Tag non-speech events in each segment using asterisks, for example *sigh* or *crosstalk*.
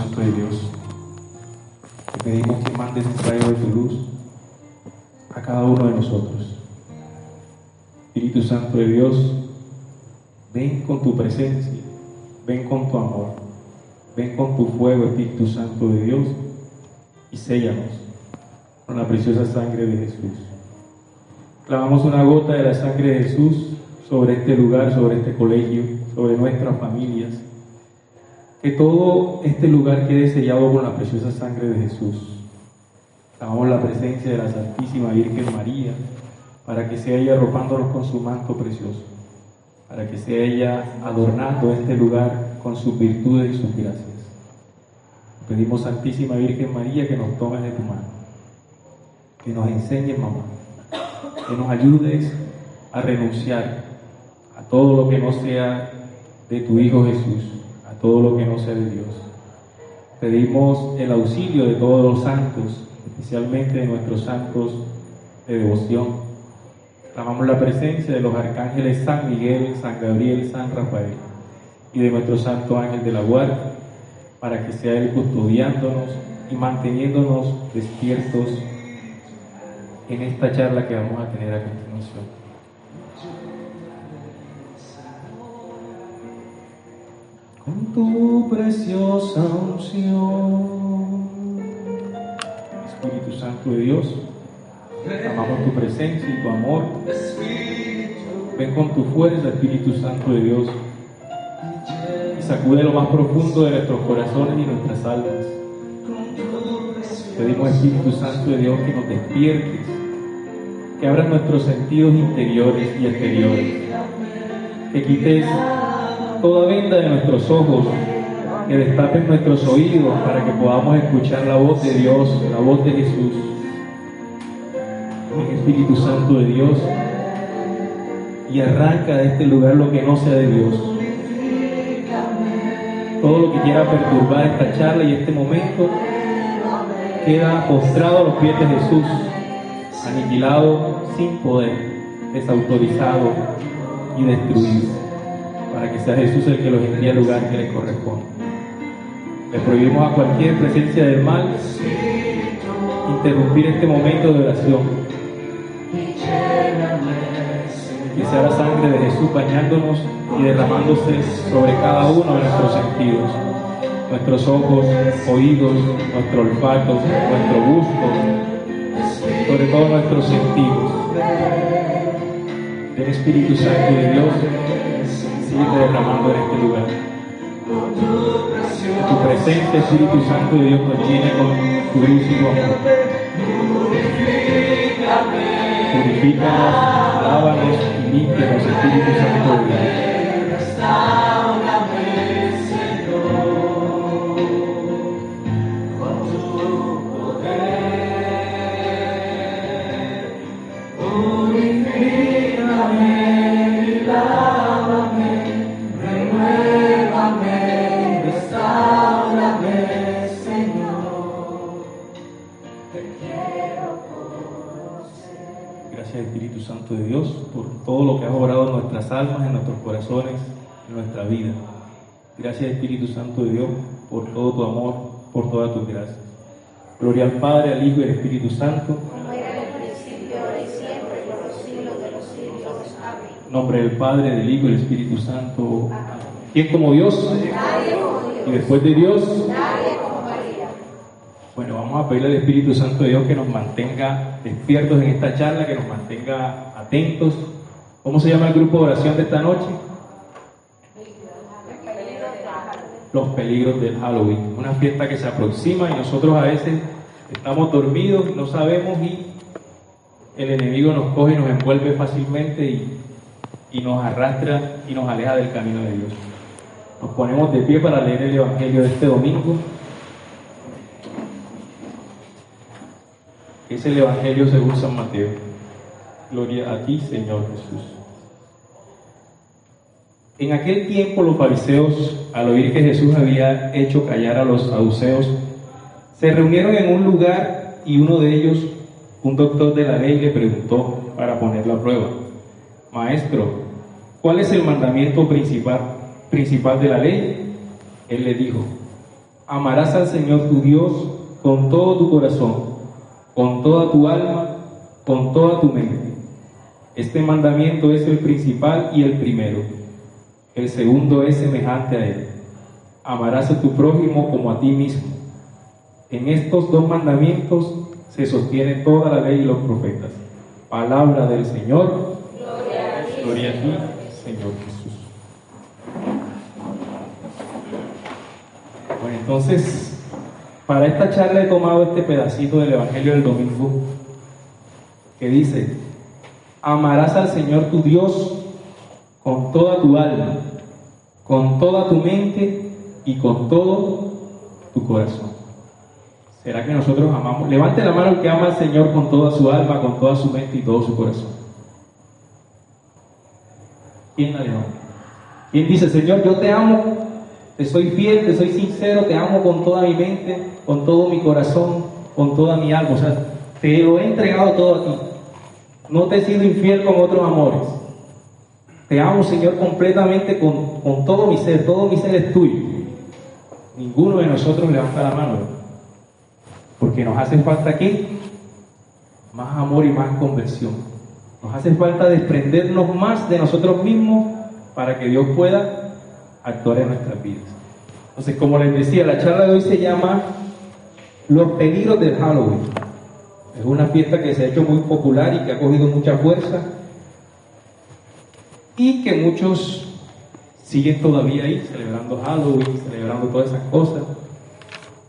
Santo de Dios, te pedimos que mandes un rayo de tu luz a cada uno de nosotros. Espíritu Santo de Dios, ven con tu presencia, ven con tu amor, ven con tu fuego, Espíritu Santo de Dios, y séllanos con la preciosa sangre de Jesús. Clavamos una gota de la sangre de Jesús sobre este lugar, sobre este colegio, sobre nuestras familias. Que todo este lugar quede sellado con la preciosa sangre de Jesús. Clamamos la presencia de la Santísima Virgen María para que sea ella arropándonos con su manto precioso, para que sea ella adornando este lugar con sus virtudes y sus gracias. Pedimos Santísima Virgen María que nos tomes de tu mano, que nos enseñes, mamá, que nos ayudes a renunciar a todo lo que no sea de tu Hijo Jesús, todo lo que no sea de Dios. Pedimos el auxilio de todos los santos, especialmente de nuestros santos de devoción. Clamamos la presencia de los arcángeles San Miguel, San Gabriel, San Rafael y de nuestro Santo Ángel de la Guardia, para que sea Él custodiándonos y manteniéndonos despiertos en esta charla que vamos a tener a continuación. Con tu preciosa unción, Espíritu Santo de Dios, amamos tu presencia y tu amor. Ven con tu fuerza, Espíritu Santo de Dios, y sacude lo más profundo de nuestros corazones y nuestras almas. Pedimos, Espíritu Santo de Dios, que nos despiertes, que abras nuestros sentidos interiores y exteriores, que quites toda venda de nuestros ojos, que destapes nuestros oídos para que podamos escuchar la voz de Dios, la voz de Jesús. Espíritu Santo de Dios, y arranca de este lugar lo que no sea de Dios. Todo lo que quiera perturbar esta charla y este momento queda postrado a los pies de Jesús, aniquilado sin poder, desautorizado y destruido, para que sea Jesús el que los envíe al lugar que le corresponde. Le prohibimos a cualquier presencia del mal interrumpir este momento de oración que sea la sangre de Jesús bañándonos y derramándose sobre cada uno de nuestros sentidos, nuestros ojos, oídos, nuestro olfato, nuestro gusto, sobre todo nuestros sentidos. El Espíritu Santo de Dios sigue derramando en este lugar. Tu presente Espíritu Santo de Dios nos llene con tu luz y amor. Purifícanos, lávanos y límpianos, Espíritu Santo de Dios. Santo de Dios por todo lo que has obrado en nuestras almas, en nuestros corazones, en nuestra vida. Gracias Espíritu Santo de Dios por todo tu amor, por todas tus gracias. Gloria al Padre, al Hijo y al Espíritu Santo. como era en el principio, ahora y siempre, por los siglos de los siglos. Amén. Nombre del Padre, del Hijo y del Espíritu Santo. ¿Quién como Dios? Nadie como Y Dios, después de Dios, nadie. Bueno, vamos a pedirle al Espíritu Santo de Dios que nos mantenga despiertos en esta charla, que nos mantenga atentos. ¿Cómo se llama el grupo de oración de esta noche? Los peligros del Halloween. Una fiesta que se aproxima y nosotros a veces estamos dormidos, no sabemos y el enemigo nos coge y nos envuelve fácilmente y, y nos arrastra y nos aleja del camino de Dios. Nos ponemos de pie para leer el Evangelio de este domingo. Es el Evangelio según San Mateo. Gloria a ti, Señor Jesús. En aquel tiempo los fariseos, al oír que Jesús había hecho callar a los saduceos, se reunieron en un lugar y uno de ellos, un doctor de la ley, le preguntó para ponerlo a prueba, Maestro, ¿cuál es el mandamiento principal, principal de la ley? Él le dijo, Amarás al Señor tu Dios con todo tu corazón, con toda tu alma, con toda tu mente. Este mandamiento es el principal y el primero. El segundo es semejante a él. Amarás a tu prójimo como a ti mismo. En estos dos mandamientos se sostiene toda la ley y los profetas. Palabra del Señor. Gloria a ti, Señor Jesús. Bueno, entonces, para esta charla he tomado este pedacito del Evangelio del domingo que dice, amarás al Señor tu Dios con toda tu alma, con toda tu mente y con todo tu corazón. ¿Será que nosotros amamos? Levante la mano el que ama al Señor con toda su alma, con toda su mente y todo su corazón. ¿Quién la levanta? ¿Quién dice, Señor, yo te amo, te soy fiel, te soy sincero, te amo con toda mi mente, con todo mi corazón, con toda mi alma? O sea, te lo he entregado todo a ti. No te he sido infiel con otros amores. Te amo, Señor, completamente con, con todo mi ser. Todo mi ser es tuyo. Ninguno de nosotros levanta la mano. Porque nos hace falta aquí más amor y más conversión. Nos hace falta desprendernos más de nosotros mismos para que Dios pueda actuar en nuestras vidas. Entonces, como les decía, la charla de hoy se llama Los peligros del Halloween. Es una fiesta que se ha hecho muy popular y que ha cogido mucha fuerza y que muchos siguen todavía ahí celebrando Halloween, celebrando todas esas cosas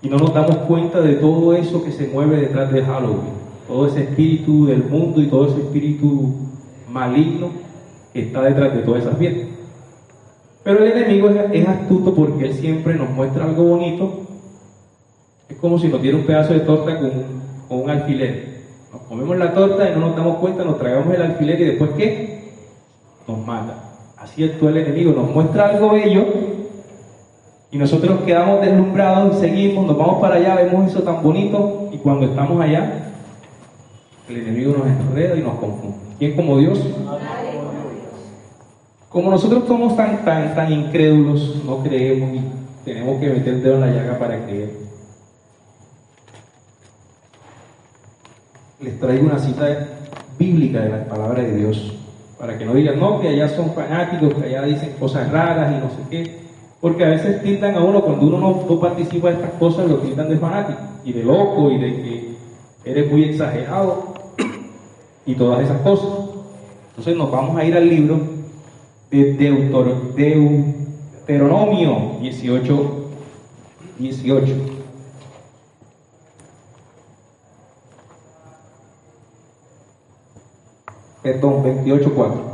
y no nos damos cuenta de todo eso que se mueve detrás de Halloween, todo ese espíritu del mundo y todo ese espíritu maligno que está detrás de todas esas fiestas. Pero el enemigo es, astuto porque él siempre nos muestra algo bonito. Es como si nos diera un pedazo de torta con, un alfiler. Nos comemos la torta y no nos damos cuenta, nos tragamos el alfiler y después ¿qué? Nos mata. Así actúa el enemigo, nos muestra algo bello y nosotros quedamos deslumbrados y seguimos, nos vamos para allá, vemos eso tan bonito y cuando estamos allá, el enemigo nos enreda y nos confunde. ¿Quién como Dios? Como nosotros somos tan, tan, tan incrédulos, no creemos y tenemos que meter el dedo en la llaga para creer. Les traigo una cita bíblica de la palabra de Dios, para que no digan, no, que allá son fanáticos, que allá dicen cosas raras y no sé qué. Porque a veces tildan a uno, cuando uno no, participa de estas cosas, lo tildan de fanático y de loco y de que eres muy exagerado y todas esas cosas. Entonces nos vamos a ir al libro de Deuteronomio 18, 18. Perdón, 28, 4.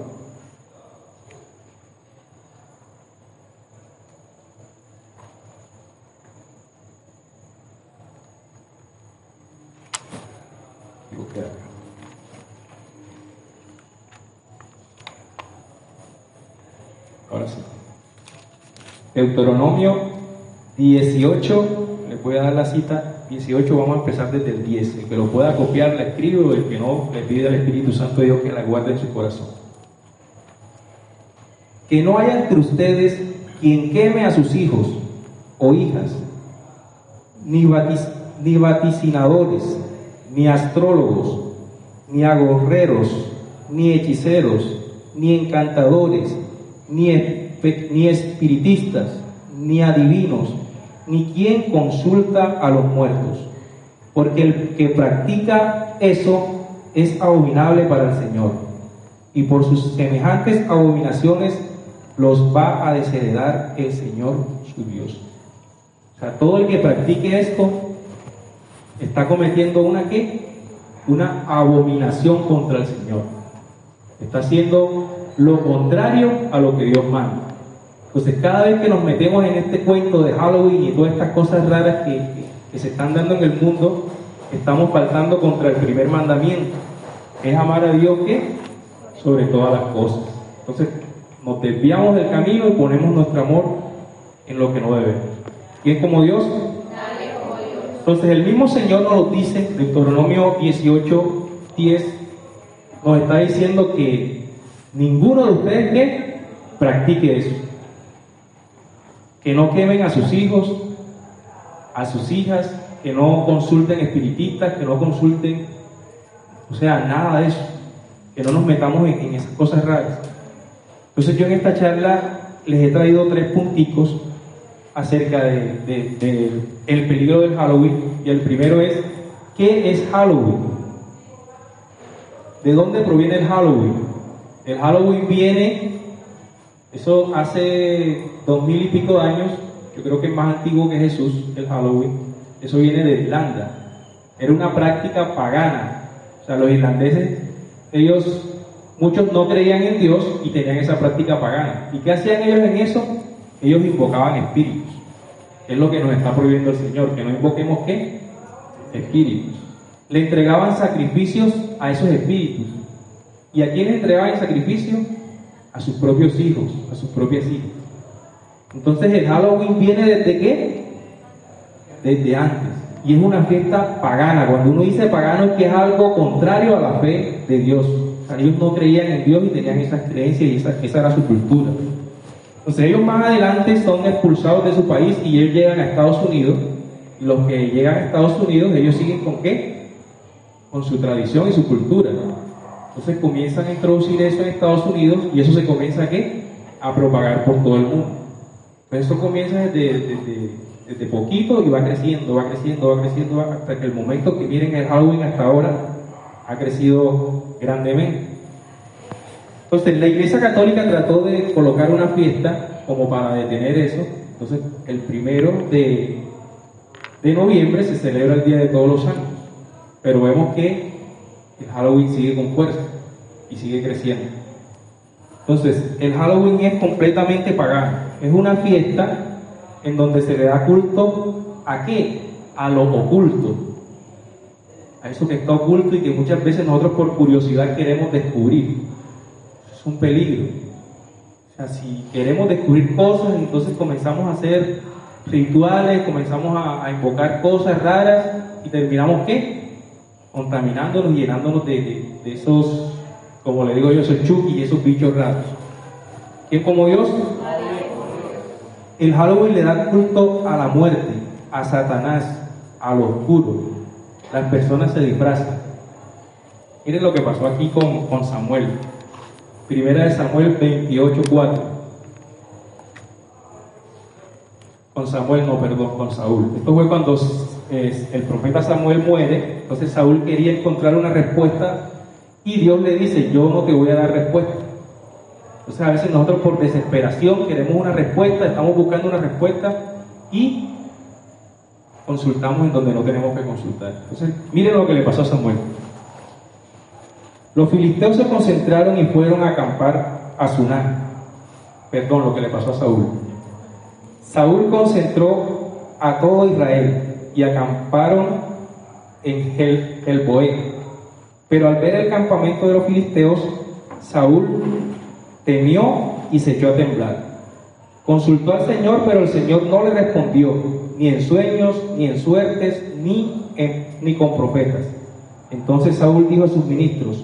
Deuteronomio 18, le voy a dar la cita 18, vamos a empezar desde el 10. El que lo pueda copiar la escribo, el que no, le pide al Espíritu Santo de Dios que la guarde en su corazón. Que no haya entre ustedes quien queme a sus hijos o hijas, ni, ni vaticinadores, ni astrólogos, ni agorreros, ni hechiceros, ni encantadores, ni ni espiritistas, ni adivinos, ni quien consulta a los muertos, porque el que practica eso es abominable para el Señor, y por sus semejantes abominaciones los va a desheredar el Señor su Dios. O sea, todo el que practique esto está cometiendo una qué? Una abominación contra el Señor. Está haciendo lo contrario a lo que Dios manda. Entonces, cada vez que nos metemos en este cuento de Halloween y todas estas cosas raras que, se están dando en el mundo, estamos faltando contra el primer mandamiento, es amar a Dios que sobre todas las cosas. Entonces, nos desviamos del camino y ponemos nuestro amor en lo que no debe. ¿Quién como Dios? Entonces, el mismo Señor nos lo dice, Deuteronomio 18, 10, nos está diciendo que ninguno de ustedes que practique eso que no quemen a sus hijos, a sus hijas, que no consulten espiritistas, que no consulten, o sea, nada de eso, que no nos metamos en, esas cosas raras. Entonces yo en esta charla les he traído tres punticos acerca de, de- de el peligro del Halloween y el primero es ¿qué es Halloween? ¿De dónde proviene el Halloween? El Halloween viene, eso hace dos mil y pico de años, yo creo que es más antiguo que Jesús, el Halloween, eso viene de Irlanda. Era una práctica pagana. O sea, los irlandeses, ellos, muchos no creían en Dios y tenían esa práctica pagana. ¿Y qué hacían ellos en eso? Ellos invocaban espíritus. Es lo que nos está prohibiendo el Señor, que no invoquemos qué? Espíritus. Le entregaban sacrificios a esos espíritus. ¿Y a quién le entregaban el sacrificio? A sus propios hijos, a sus propias hijas. Entonces el Halloween viene desde qué? Desde antes. Y es una fiesta pagana. Cuando uno dice pagano es que es algo contrario a la fe de Dios. O sea, ellos no creían en Dios y tenían esas creencias y esa, esa era su cultura. Entonces ellos más adelante son expulsados de su país y ellos llegan a Estados Unidos. Los que llegan a Estados Unidos, ellos siguen con qué? Con su tradición y su cultura. Entonces comienzan a introducir eso en Estados Unidos y eso se comienza a qué? A propagar por todo el mundo. Eso comienza desde, desde, desde poquito y va creciendo, va creciendo, va creciendo hasta que el momento que miren el Halloween hasta ahora ha crecido grandemente. Entonces la Iglesia Católica trató de colocar una fiesta como para detener eso. Entonces el primero de, de noviembre se celebra el Día de Todos los Santos. Pero vemos que el Halloween sigue con fuerza y sigue creciendo. Entonces, el Halloween es completamente pagano. Es una fiesta en donde se le da culto a qué? A lo oculto. A eso que está oculto y que muchas veces nosotros por curiosidad queremos descubrir. Es un peligro. O sea, si queremos descubrir cosas, entonces comenzamos a hacer rituales, comenzamos a, a invocar cosas raras y terminamos qué? Contaminándonos y llenándonos de, de- esos, como le digo yo, esos chuki y esos bichos raros. ¿Quién como Dios? El Halloween le da culto a la muerte, a Satanás, a lo oscuro. Las personas se disfrazan. Miren lo que pasó aquí con, con Samuel. Primera de Samuel 28.4. Con Samuel, no, perdón, con Saúl. Esto fue cuando el profeta Samuel muere, entonces Saúl quería encontrar una respuesta y Dios le dice, yo no te voy a dar respuesta. Entonces a veces nosotros por desesperación queremos una respuesta, estamos buscando una respuesta y consultamos en donde no tenemos que consultar. Entonces, miren lo que le pasó a Samuel. Los filisteos se concentraron y fueron a acampar a Suná. Perdón, lo que le pasó a Saúl. Saúl concentró a todo Israel y acamparon en Gel, Gelboé. Pero al ver el campamento de los filisteos, Saúl temió y se echó a temblar. Consultó al Señor, pero el Señor no le respondió, ni en sueños, ni en suertes, ni, en- ni con profetas. Entonces Saúl dijo a sus ministros,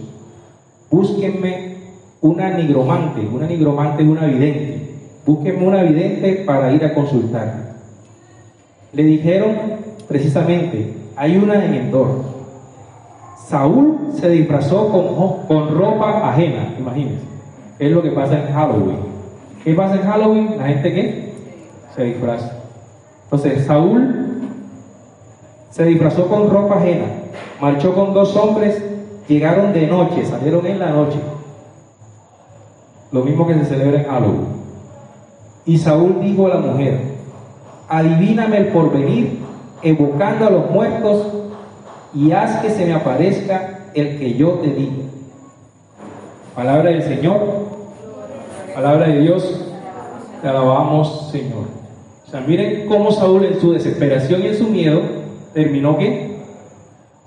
búsquenme una nigromante, una nigromante es una vidente, búsquenme una vidente para ir a consultar. Le dijeron precisamente, hay una en Endor. Saúl se disfrazó con, con ropa ajena, imagínense. Es lo que pasa en Halloween. ¿Qué pasa en Halloween? La gente que se disfraza. Entonces Saúl se disfrazó con ropa ajena, marchó con dos hombres, llegaron de noche, salieron en la noche. Lo mismo que se celebra en Halloween. Y Saúl dijo a la mujer, adivíname el porvenir, evocando a los muertos, y haz que se me aparezca el que yo te diga. Palabra del Señor, palabra de Dios, te alabamos Señor. O sea, miren cómo Saúl en su desesperación y en su miedo terminó que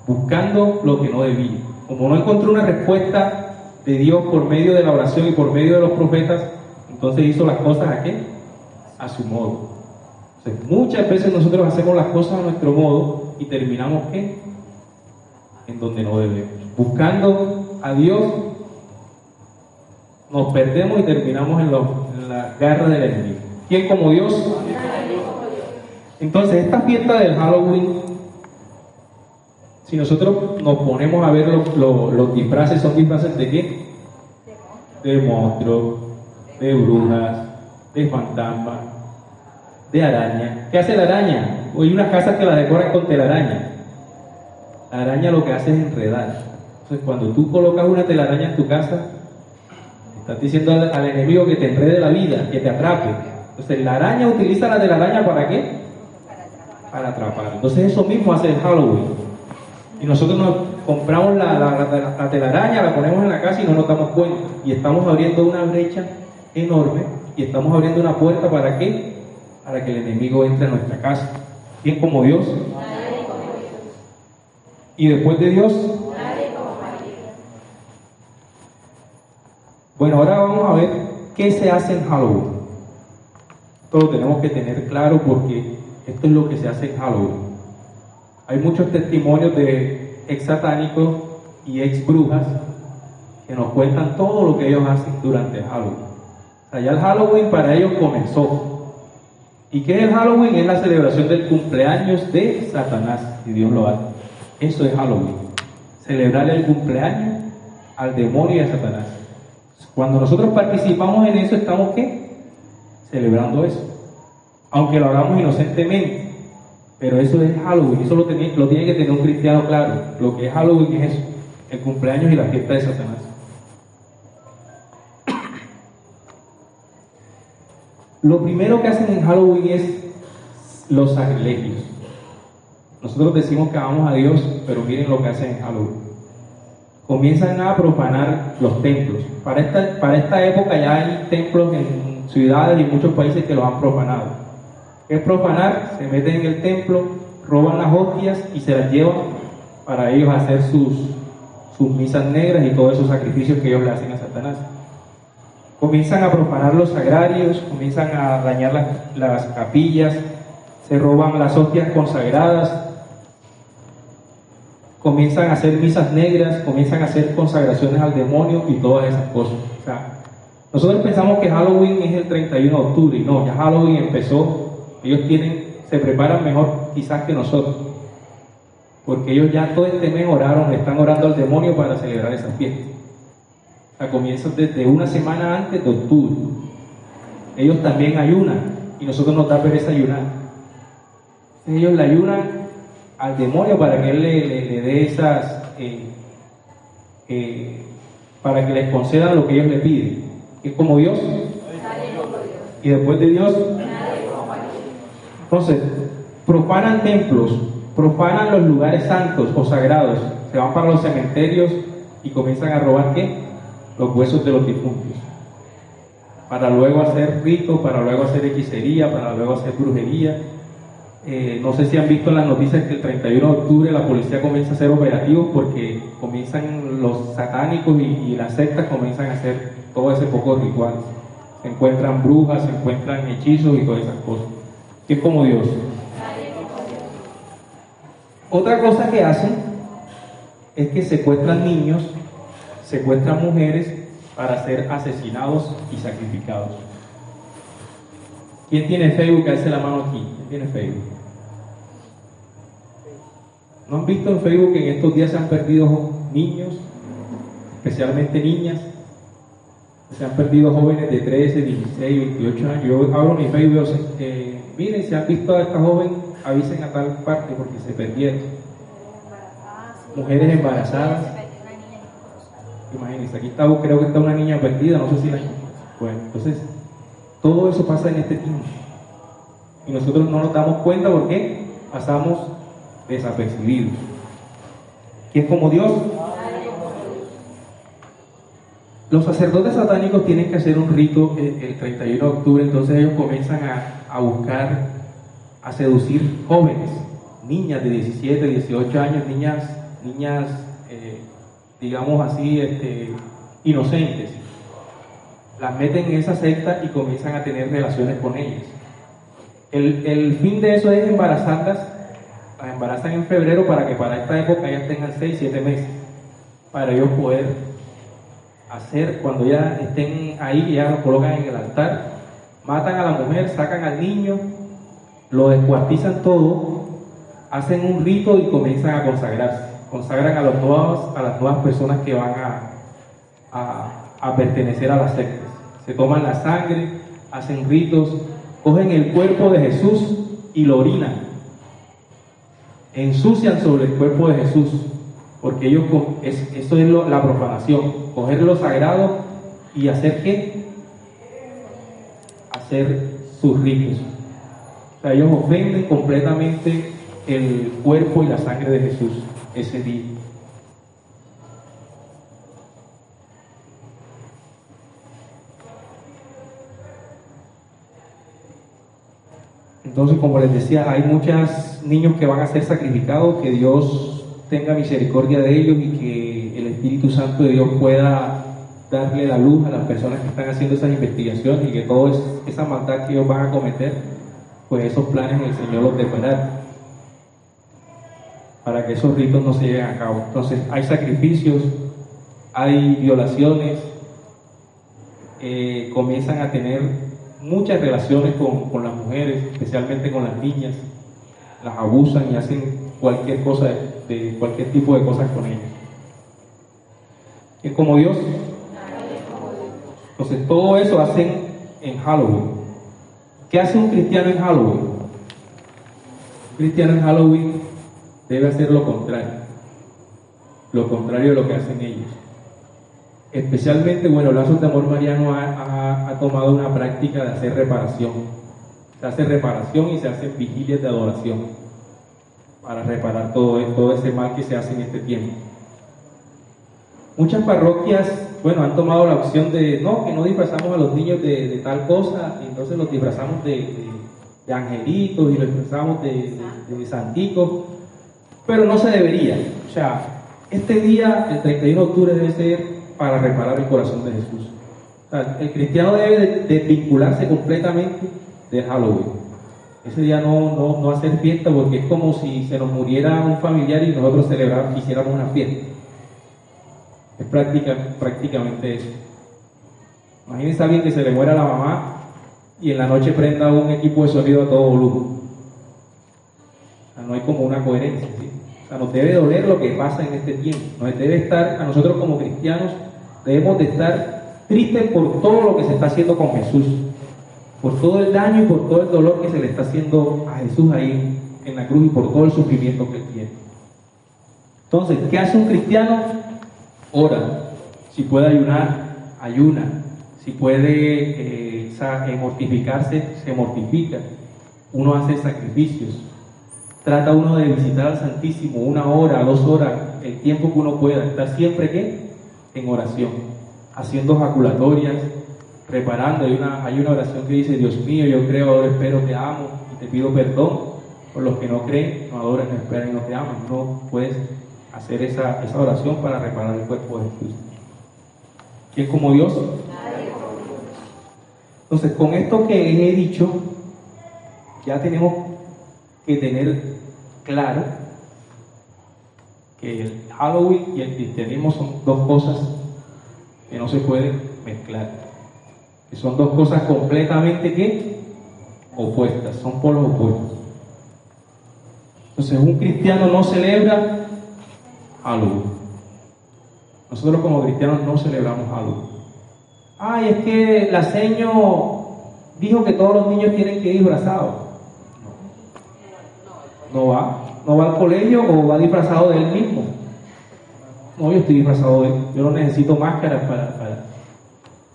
buscando lo que no debía. Como no encontró una respuesta de Dios por medio de la oración y por medio de los profetas, entonces hizo las cosas a qué? A su modo. Muchas veces nosotros hacemos las cosas a nuestro modo y terminamos qué? En donde no debemos. Buscando a Dios, nos perdemos y terminamos en, los- la garra del enemigo. ¿Quién como Dios? Entonces, esta fiesta del Halloween, si nosotros nos ponemos a ver lo- lo- los disfraces, ¿son disfraces de qué? De monstruos, de brujas, de fantasmas, de araña. ¿Qué hace la araña? Hay unas casas que la decoran con telaraña. La araña lo que hace es enredar. Entonces, cuando tú colocas una telaraña en tu casa, estás diciendo al, enemigo que te enrede la vida, que te atrape. Entonces, la araña utiliza la telaraña para qué? Para atrapar. Entonces, eso mismo hace el Halloween. Y nosotros nos compramos la, la- la- la telaraña, la ponemos en la casa y no nos damos cuenta. Y estamos abriendo una brecha enorme y estamos abriendo una puerta para qué? Para que el enemigo entre a nuestra casa. ¿Quién como Dios? Y después de Dios, Bueno, ahora vamos a ver qué se hace en Halloween. Esto lo tenemos que tener claro porque esto es lo que se hace en Halloween. Hay muchos testimonios de ex satánicos y ex brujas que nos cuentan todo lo que ellos hacen durante Halloween. O el Halloween para ellos comenzó. ¿Y qué es el Halloween? Es la celebración del cumpleaños de Satanás, si Dios lo hace. Eso es Halloween. Celebrar el cumpleaños al demonio y a Satanás. Cuando nosotros participamos en eso, estamos qué? Celebrando eso. Aunque lo hagamos inocentemente. Pero eso es Halloween. Eso lo tiene, lo tiene que tener un cristiano claro. Lo que es Halloween es eso. El cumpleaños y la fiesta de Satanás. Lo primero que hacen en Halloween es los sacrilegios. Nosotros decimos que amamos a Dios, pero miren lo que hacen en Halloween comienzan a profanar los templos. Para esta, para esta época ya hay templos en ciudades y muchos países que los han profanado. ¿Qué es profanar? Se meten en el templo, roban las hostias y se las llevan para ellos hacer sus, sus misas negras y todos esos sacrificios que ellos le hacen a Satanás. Comienzan a profanar los sagrarios, comienzan a dañar las, las capillas, se roban las hostias consagradas, comienzan a hacer misas negras, comienzan a hacer consagraciones al demonio y todas esas cosas. O sea, nosotros pensamos que Halloween es el 31 de octubre y no, ya Halloween empezó, ellos tienen, se preparan mejor quizás que nosotros, porque ellos ya todo este mes oraron, están orando al demonio para celebrar esa fiesta. O sea, comienza desde una semana antes de octubre. Ellos también ayunan y nosotros nos da pereza ayunar. Ellos le ayunan al demonio para que él le, le- dé esas, eh, eh, para que les concedan lo que ellos le piden. Es como Dios. Y después de Dios. Entonces, profanan templos, profanan los lugares santos o sagrados, se van para los cementerios y comienzan a robar qué? Los huesos de los difuntos. Para luego hacer ritos, para luego hacer hechicería, para luego hacer brujería. Eh, no sé si han visto las noticias que el 31 de octubre la policía comienza a hacer operativos porque comienzan los satánicos y, y las sectas comienzan a hacer todo ese poco ritual. Se encuentran brujas, se encuentran hechizos y todas esas cosas. Es como Dios. Otra cosa que hacen es que secuestran niños, secuestran mujeres para ser asesinados y sacrificados. ¿Quién tiene Facebook? Alce la mano aquí. ¿Quién tiene Facebook? ¿No han visto en Facebook que en estos días se han perdido niños, especialmente niñas? Se han perdido jóvenes de 13, 16, 28 años. Yo abro mi Facebook y eh, miren, si han visto a esta joven, avisen a tal parte porque se perdieron. Mujeres embarazadas. Imagínense, aquí está, creo que está una niña perdida, no sé si la... Bueno, entonces, todo eso pasa en este tiempo. Y nosotros no nos damos cuenta porque pasamos desapercibidos. ¿Quién como Dios? Los sacerdotes satánicos tienen que hacer un rito el, el 31 de octubre, entonces ellos comienzan a, a buscar, a seducir jóvenes, niñas de 17, 18 años, niñas, niñas, digamos así, este, inocentes. Las meten en esa secta y comienzan a tener relaciones con ellas. El, el fin de eso es embarazarlas, las embarazan en febrero para que para esta época ellas tengan 6, 7 meses, para ellos poder hacer, cuando ya estén ahí, ya lo colocan en el altar, matan a la mujer, sacan al niño lo descuartizan todo, hacen un rito y comienzan a consagrarse. Consagran a, los nuevos, a las nuevas personas que van a, a, a pertenecer a las sectas. Se toman la sangre, hacen ritos, cogen el cuerpo de Jesús y lo orinan. Ensucian sobre el cuerpo de Jesús, porque ellos, es, eso es la profanación, coger lo sagrado y hacer qué? Hacer sus ritos. O sea, ellos ofenden completamente el cuerpo y la sangre de Jesús ese día. Entonces, como les decía, hay muchos niños que van a ser sacrificados, que Dios tenga misericordia de ellos y que el Espíritu Santo de Dios pueda darle la luz a las personas que están haciendo esas investigaciones y que toda esa maldad que ellos van a cometer, pues esos planes el Señor los deparará para que esos ritos no se lleven a cabo. Entonces, hay sacrificios, hay violaciones, eh, comienzan a tener muchas relaciones con, las mujeres, especialmente con las niñas, las abusan y hacen cualquier cosa, de, cualquier tipo de cosas con ellas. Es como Dios. Entonces todo eso hacen en Halloween. ¿Qué hace un cristiano en Halloween? Un cristiano en Halloween debe hacer lo contrario. Lo contrario de lo que hacen ellos. Especialmente, bueno, Lazos de Amor Mariano ha, tomado una práctica de hacer reparación. Se hace reparación y se hacen vigilias de adoración para reparar todo, todo ese mal que se hace en este tiempo. Muchas parroquias, bueno, han tomado la opción de, no, que no disfrazamos a los niños de, tal cosa, y entonces los disfrazamos de, angelitos y los disfrazamos de, de santicos, pero no se debería. O sea, este día, el 31 de octubre, debe ser para reparar el corazón de Jesús. el cristiano debe de, vincularse completamente de Halloween. Ese día no, no, hacer fiesta porque es como si se nos muriera un familiar y nosotros celebráramos, hiciéramos una fiesta. Es práctica, prácticamente eso. Imagínense a alguien que se le muera la mamá y en la noche prenda un equipo de sonido a todo volumen. no hay como una coherencia. O sea, nos debe doler lo que pasa en este tiempo. Nos debe estar, a nosotros como cristianos, debemos de estar tristes por todo lo que se está haciendo con Jesús. Por todo el daño y por todo el dolor que se le está haciendo a Jesús ahí en la cruz y por todo el sufrimiento que tiene. Entonces, ¿qué hace un cristiano? Ora. Si puede ayunar, ayuna. Si puede eh, mortificarse, se mortifica. Uno hace sacrificios Trata uno de visitar al Santísimo una hora, dos horas, el tiempo que uno pueda. Estar siempre ¿qué? en oración, haciendo jaculatorias, preparando. Hay una, hay una oración que dice, Dios mío, yo creo, ahora espero, te amo y te pido perdón por los que no creen, no adoran, no esperan y no te aman. No puedes hacer esa, esa oración para reparar el cuerpo de Jesús. ¿Quién como Dios? Entonces, con esto que he dicho, ya tenemos que tener claro que el Halloween y el cristianismo son dos cosas que no se pueden mezclar. Que son dos cosas completamente ¿qué? opuestas, son polos opuestos. Entonces un cristiano no celebra Halloween. Nosotros como cristianos no celebramos Halloween. Ay, es que la seño dijo que todos los niños tienen que ir disfrazados no va, no va al colegio o va disfrazado de él mismo. No, yo estoy disfrazado de él, yo no necesito máscaras para, para,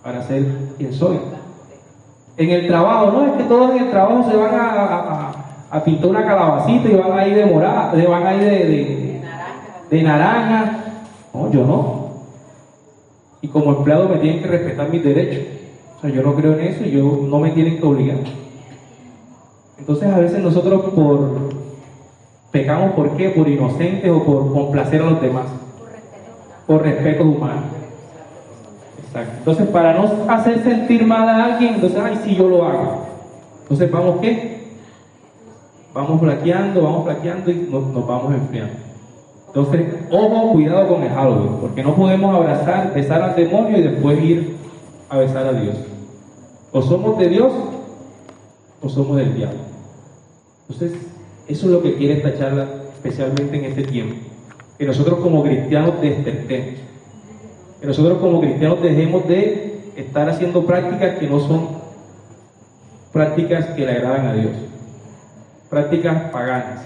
para ser quien soy. En el trabajo, no, es que todos en el trabajo se van a, a, pintar una calabacita y van a ir de morada, van a ir de, de, naranja. No, yo no. Y como empleado me tienen que respetar mis derechos. O sea, yo no creo en eso y yo no me tienen que obligar. Entonces a veces nosotros por Pecamos por qué? Por inocentes o por complacer a los demás. Por respeto humano. Exacto. Entonces, para no hacer sentir mal a alguien, entonces, ay, sí, yo lo hago. Entonces, ¿vamos qué? Vamos flaqueando, vamos flaqueando y nos, vamos enfriando. Entonces, ojo, cuidado con el Halloween, porque no podemos abrazar, besar al demonio y después ir a besar a Dios. O somos de Dios o somos del diablo. Entonces, eso es lo que quiere esta charla, especialmente en este tiempo. Que nosotros como cristianos despertemos. Que nosotros como cristianos dejemos de estar haciendo prácticas que no son prácticas que le agradan a Dios. Prácticas paganas.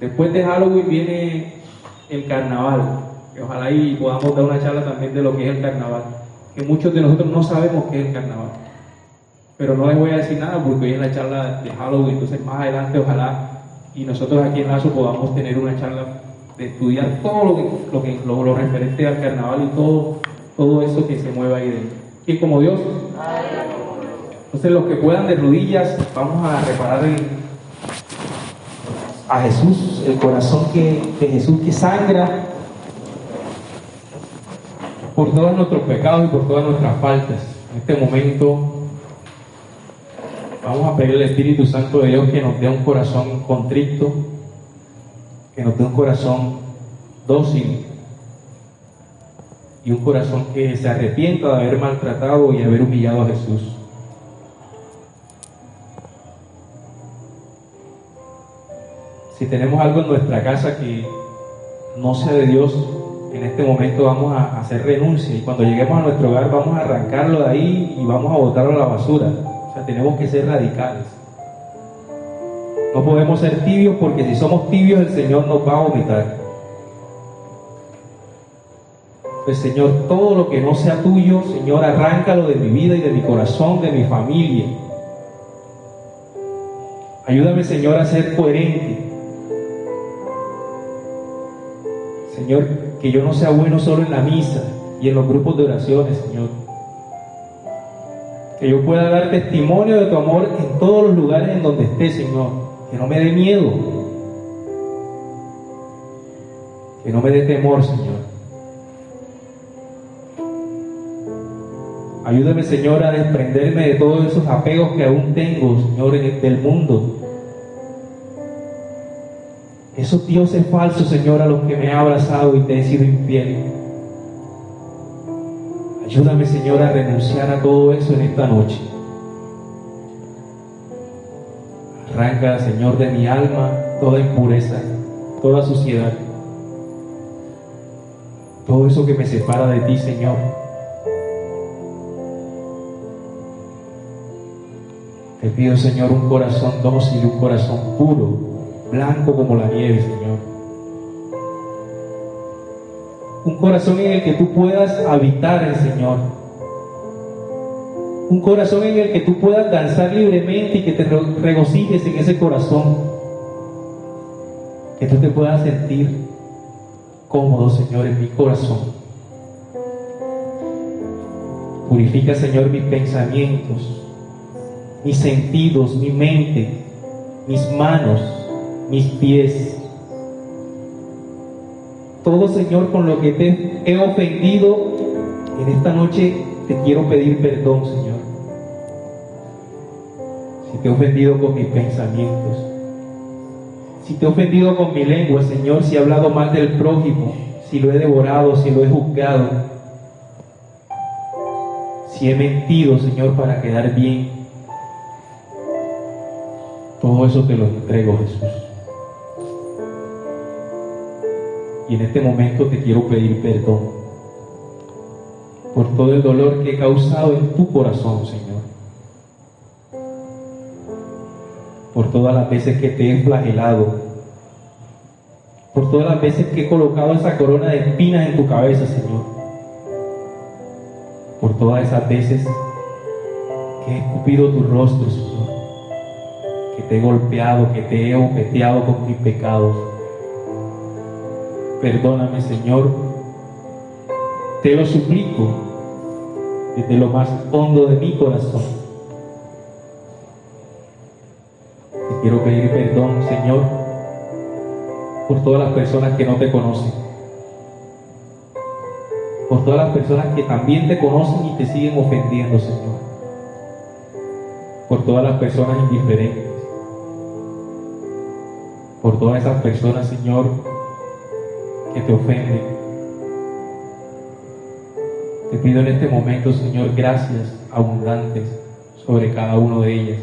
Después de Halloween viene el carnaval. Que ojalá ahí podamos dar una charla también de lo que es el carnaval. Que muchos de nosotros no sabemos qué es el carnaval. Pero no les voy a decir nada porque hoy es la charla de Halloween. Entonces más adelante ojalá y nosotros aquí en Lazo podamos tener una charla de estudiar todo lo que, lo, referente al carnaval y todo, todo eso que se mueva ahí dentro. Y como Dios. Entonces los que puedan de rodillas, vamos a reparar a Jesús, el corazón que, de Jesús que sangra por todos nuestros pecados y por todas nuestras faltas. En este momento Vamos a pedir al Espíritu Santo de Dios que nos dé un corazón contrito, que nos dé un corazón dócil y un corazón que se arrepienta de haber maltratado y haber humillado a Jesús. Si tenemos algo en nuestra casa que no sea de Dios, en este momento vamos a hacer renuncia y cuando lleguemos a nuestro hogar vamos a arrancarlo de ahí y vamos a botarlo a la basura tenemos que ser radicales. No podemos ser tibios porque si somos tibios el Señor nos va a vomitar. Pues Señor, todo lo que no sea tuyo, Señor, arráncalo de mi vida y de mi corazón, de mi familia. Ayúdame, Señor, a ser coherente. Señor, que yo no sea bueno solo en la misa y en los grupos de oraciones, Señor que yo pueda dar testimonio de tu amor en todos los lugares en donde esté, Señor. Que no me dé miedo. Que no me dé temor, Señor. Ayúdame, Señor, a desprenderme de todos esos apegos que aún tengo, Señor, del mundo. Esos dioses falsos, Señor, a los que me he abrazado y te he sido infiel. Ayúdame, Señor, a renunciar a todo eso en esta noche. Arranca, Señor, de mi alma toda impureza, toda suciedad. Todo eso que me separa de ti, Señor. Te pido, Señor, un corazón dócil, un corazón puro, blanco como la nieve, Señor un corazón en el que tú puedas habitar el Señor. Un corazón en el que tú puedas danzar libremente y que te regocijes en ese corazón. Que tú te puedas sentir cómodo, Señor, en mi corazón. Purifica, Señor, mis pensamientos, mis sentidos, mi mente, mis manos, mis pies todo, Señor, con lo que te he ofendido, en esta noche te quiero pedir perdón, Señor. Si te he ofendido con mis pensamientos, si te he ofendido con mi lengua, Señor, si he hablado mal del prójimo, si lo he devorado, si lo he juzgado, si he mentido, Señor, para quedar bien, todo eso te lo entrego, Jesús. Y en este momento te quiero pedir perdón por todo el dolor que he causado en tu corazón, Señor. Por todas las veces que te he flagelado. Por todas las veces que he colocado esa corona de espinas en tu cabeza, Señor. Por todas esas veces que he escupido tu rostro, Señor. Que te he golpeado, que te he ojeteado con mis pecados. Perdóname, Señor. Te lo suplico desde lo más hondo de mi corazón. Te quiero pedir perdón, Señor, por todas las personas que no te conocen. Por todas las personas que también te conocen y te siguen ofendiendo, Señor. Por todas las personas indiferentes. Por todas esas personas, Señor, que te ofenden. Te pido en este momento, Señor, gracias abundantes sobre cada uno de ellas.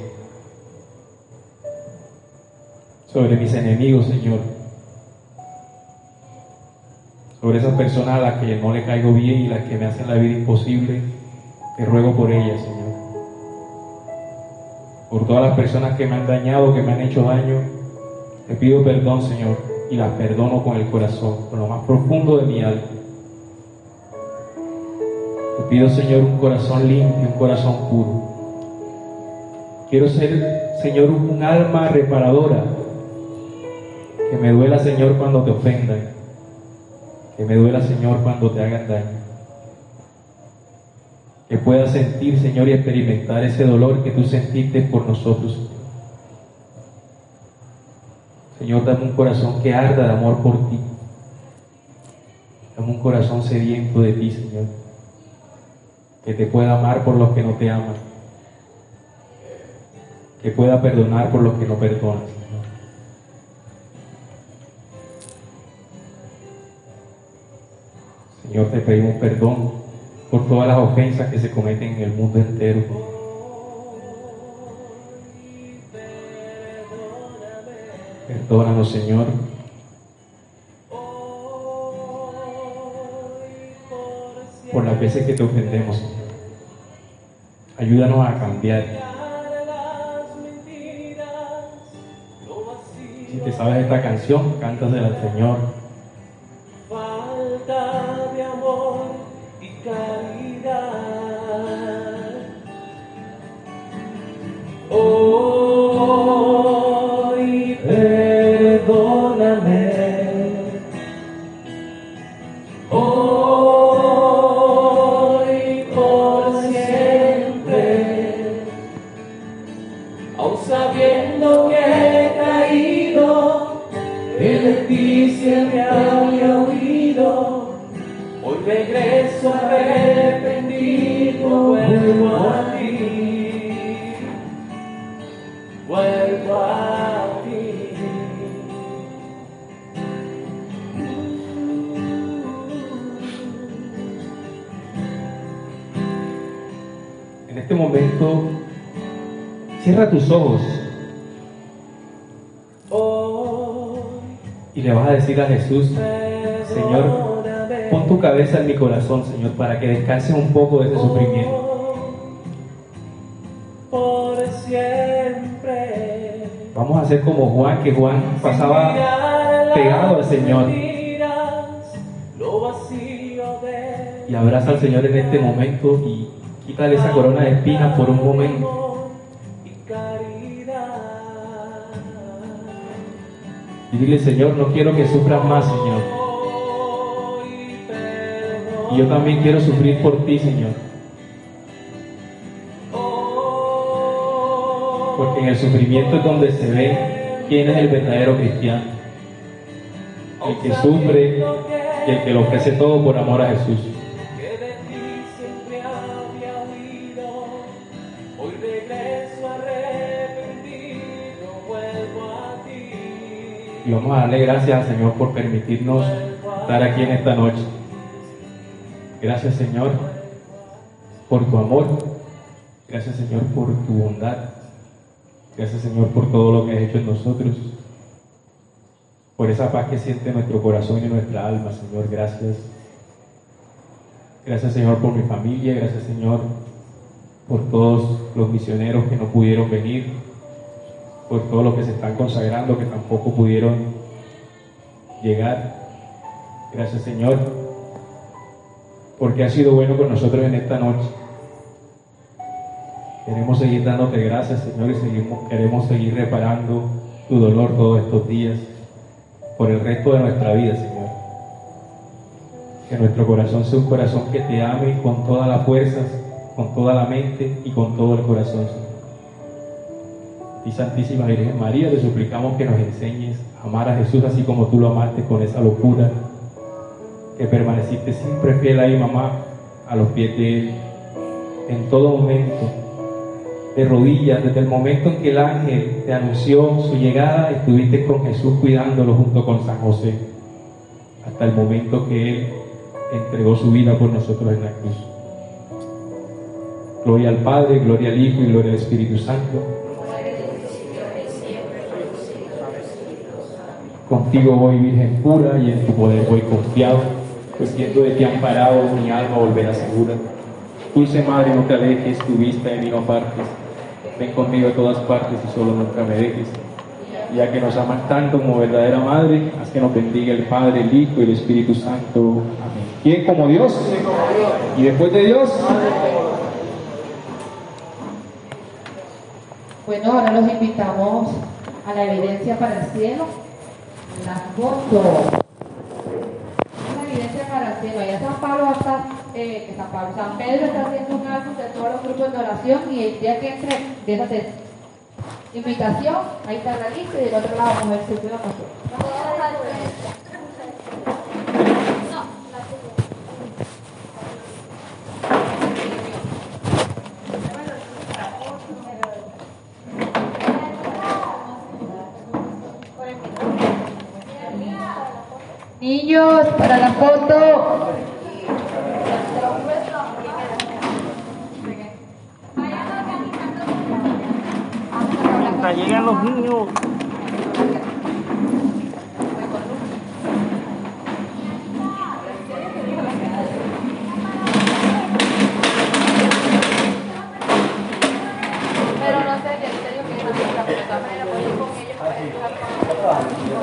sobre mis enemigos, Señor. Sobre esas personas a las que no le caigo bien y las que me hacen la vida imposible, te ruego por ellas, Señor. Por todas las personas que me han dañado, que me han hecho daño, te pido perdón, Señor, y las perdono con el corazón, con lo más profundo de mi alma. Te pido, Señor, un corazón limpio, un corazón puro. Quiero ser, Señor, un alma reparadora. Que me duela, Señor, cuando te ofendan. Que me duela, Señor, cuando te hagan daño. Que pueda sentir, Señor, y experimentar ese dolor que tú sentiste por nosotros. Señor, dame un corazón que arda de amor por ti. Dame un corazón sediento de ti, Señor. Que te pueda amar por los que no te aman. Que pueda perdonar por los que no perdonan, Señor. Señor, te pedimos perdón por todas las ofensas que se cometen en el mundo entero. Perdónanos, Señor. Por las veces que te ofendemos. Ayúdanos a cambiar. Si te sabes esta canción, cántasela al Señor. En este momento, cierra tus ojos y le vas a decir a Jesús, Señor, pon tu cabeza en mi corazón, Señor, para que descanse un poco de ese sufrimiento. Vamos a hacer como Juan, que Juan pasaba pegado al Señor y abraza al Señor en este momento y quítale esa corona de espinas por un momento. y dile, Señor, no quiero que sufras más, Señor. Y yo también quiero sufrir por ti, Señor. Porque en el sufrimiento es donde se ve quién es el verdadero cristiano. El que sufre y el que lo ofrece todo por amor a Jesús. Y vamos a darle gracias al Señor por permitirnos estar aquí en esta noche. Gracias Señor por tu amor. Gracias Señor por tu bondad. Gracias Señor por todo lo que has hecho en nosotros. Por esa paz que siente nuestro corazón y nuestra alma, Señor. Gracias. Gracias Señor por mi familia. Gracias Señor por todos los misioneros que no pudieron venir. Por todos los que se están consagrando que tampoco pudieron llegar. Gracias Señor porque has sido bueno con nosotros en esta noche. Queremos seguir dándote gracias, Señor, y seguimos, queremos seguir reparando tu dolor todos estos días por el resto de nuestra vida, Señor. Que nuestro corazón sea un corazón que te ame con todas las fuerzas, con toda la mente y con todo el corazón, Señor. Y Santísima Virgen María, te suplicamos que nos enseñes a amar a Jesús así como tú lo amaste con esa locura, que permaneciste siempre fiel ahí, mamá, a los pies de Él, en todo momento, de rodillas, desde el momento en que el ángel te anunció su llegada, estuviste con Jesús cuidándolo junto con San José, hasta el momento que Él entregó su vida por nosotros en la cruz. Gloria al Padre, gloria al Hijo y gloria al Espíritu Santo. Contigo voy, Virgen pura, y en tu poder voy confiado, pues siento de ti amparado, mi alma volverá segura. Dulce Madre, no te alejes, tu vista de mí no apartes. Ven conmigo a todas partes y solo nunca me dejes. Ya que nos aman tanto como verdadera Madre, haz que nos bendiga el Padre, el Hijo y el Espíritu Santo. Amén. ¿Quién como Dios? ¿Y después de Dios? Bueno, ahora los invitamos a la evidencia para el cielo. La foto. La evidencia para el cielo. Allá San Pablo está, eh, San Pablo, San Pedro está haciendo un álbum de todos los grupos de oración y el día que entre, empieza a hacer invitación, ahí está la lista y del otro lado vamos a ver si usted lo. Niños, para la foto. Hasta llegan los niños. Pero no sé, en serio que no sé, pero de todas maneras voy a ir con ellos para ayudar.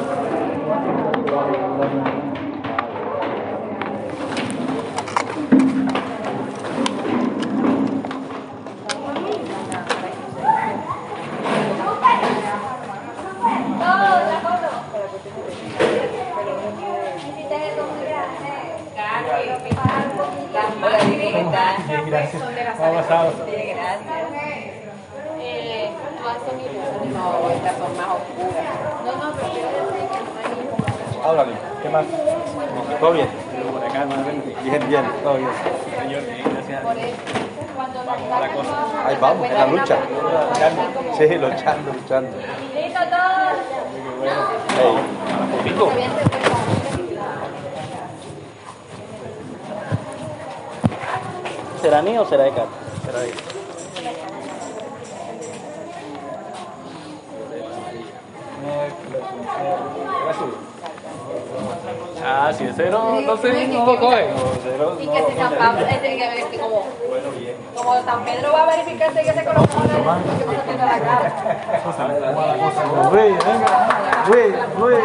Gracias. ¿Cómo ha pasado? Eh, todas son ilusiones. No, estas son más oscuras. No, no, pero quiero decir que no hay Háblale. ¿Qué más? ¿Todo bien? Por acá, Bien, bien, todo bien. Señor, bien, gracias. por eso. Cuando nos la sacan cosa. cosas, Ahí vamos, en la lucha. Luchando. Sí, luchando, luchando. Listo, todos. Hey. ¿Será mío o será de Carlos? Será de Ah, si es cero, entonces no lo coge. Cero, Y que si San Pablo, eh, tiene que ver como, como San Pedro va a verificarse que se el que no se tiene la cara. Luis, venga. Luis, Luis.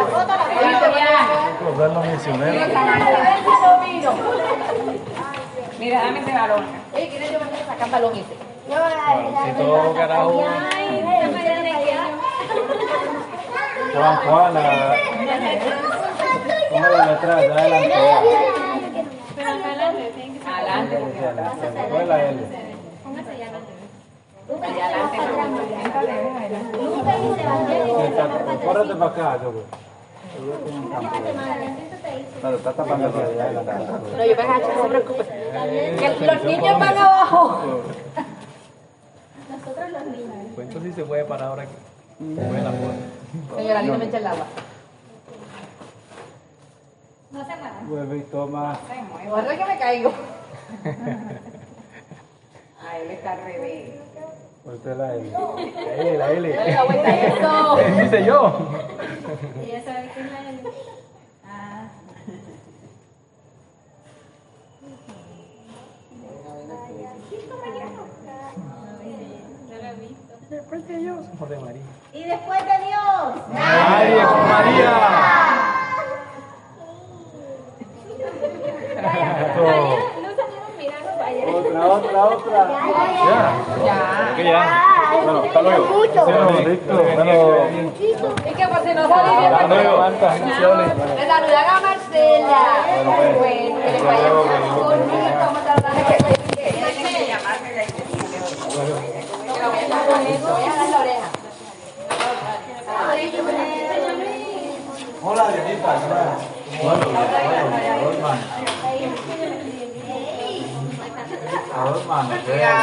Mira, los misioneros. Mira, dame ese balón. Oye, ¿quién es yo me sacar balón ese? Carajo. Juan. Póngale atrás, adelante. Adelante. Ponle la L. Córrete para acá, yo. Claro, está tapando adelante. No, yo me agacho, no se preocupe. Que los niños van abajo. Cuento si se puede parar ahora aquí. Señora, no me eche el agua. Vuelve y toma. Guarda que me caigo. *laughs* Ay, él está al revés. Ponte la L. La L, la L. Dale la vuelta a esto. *laughs* Dice yo. Después de Dios. José María. Y después de Dios. María con María. Otra, otra, otra. Ya. Ya. Que ya. Bueno, hasta luego. Bueno, listo. Bueno, Es que por si no sale bien, hasta pues. Le a Marcela. Bueno, que le vaya bonito. Vamos a tratar de que de ahí. Que a. Hola, Dianita. A dos manos.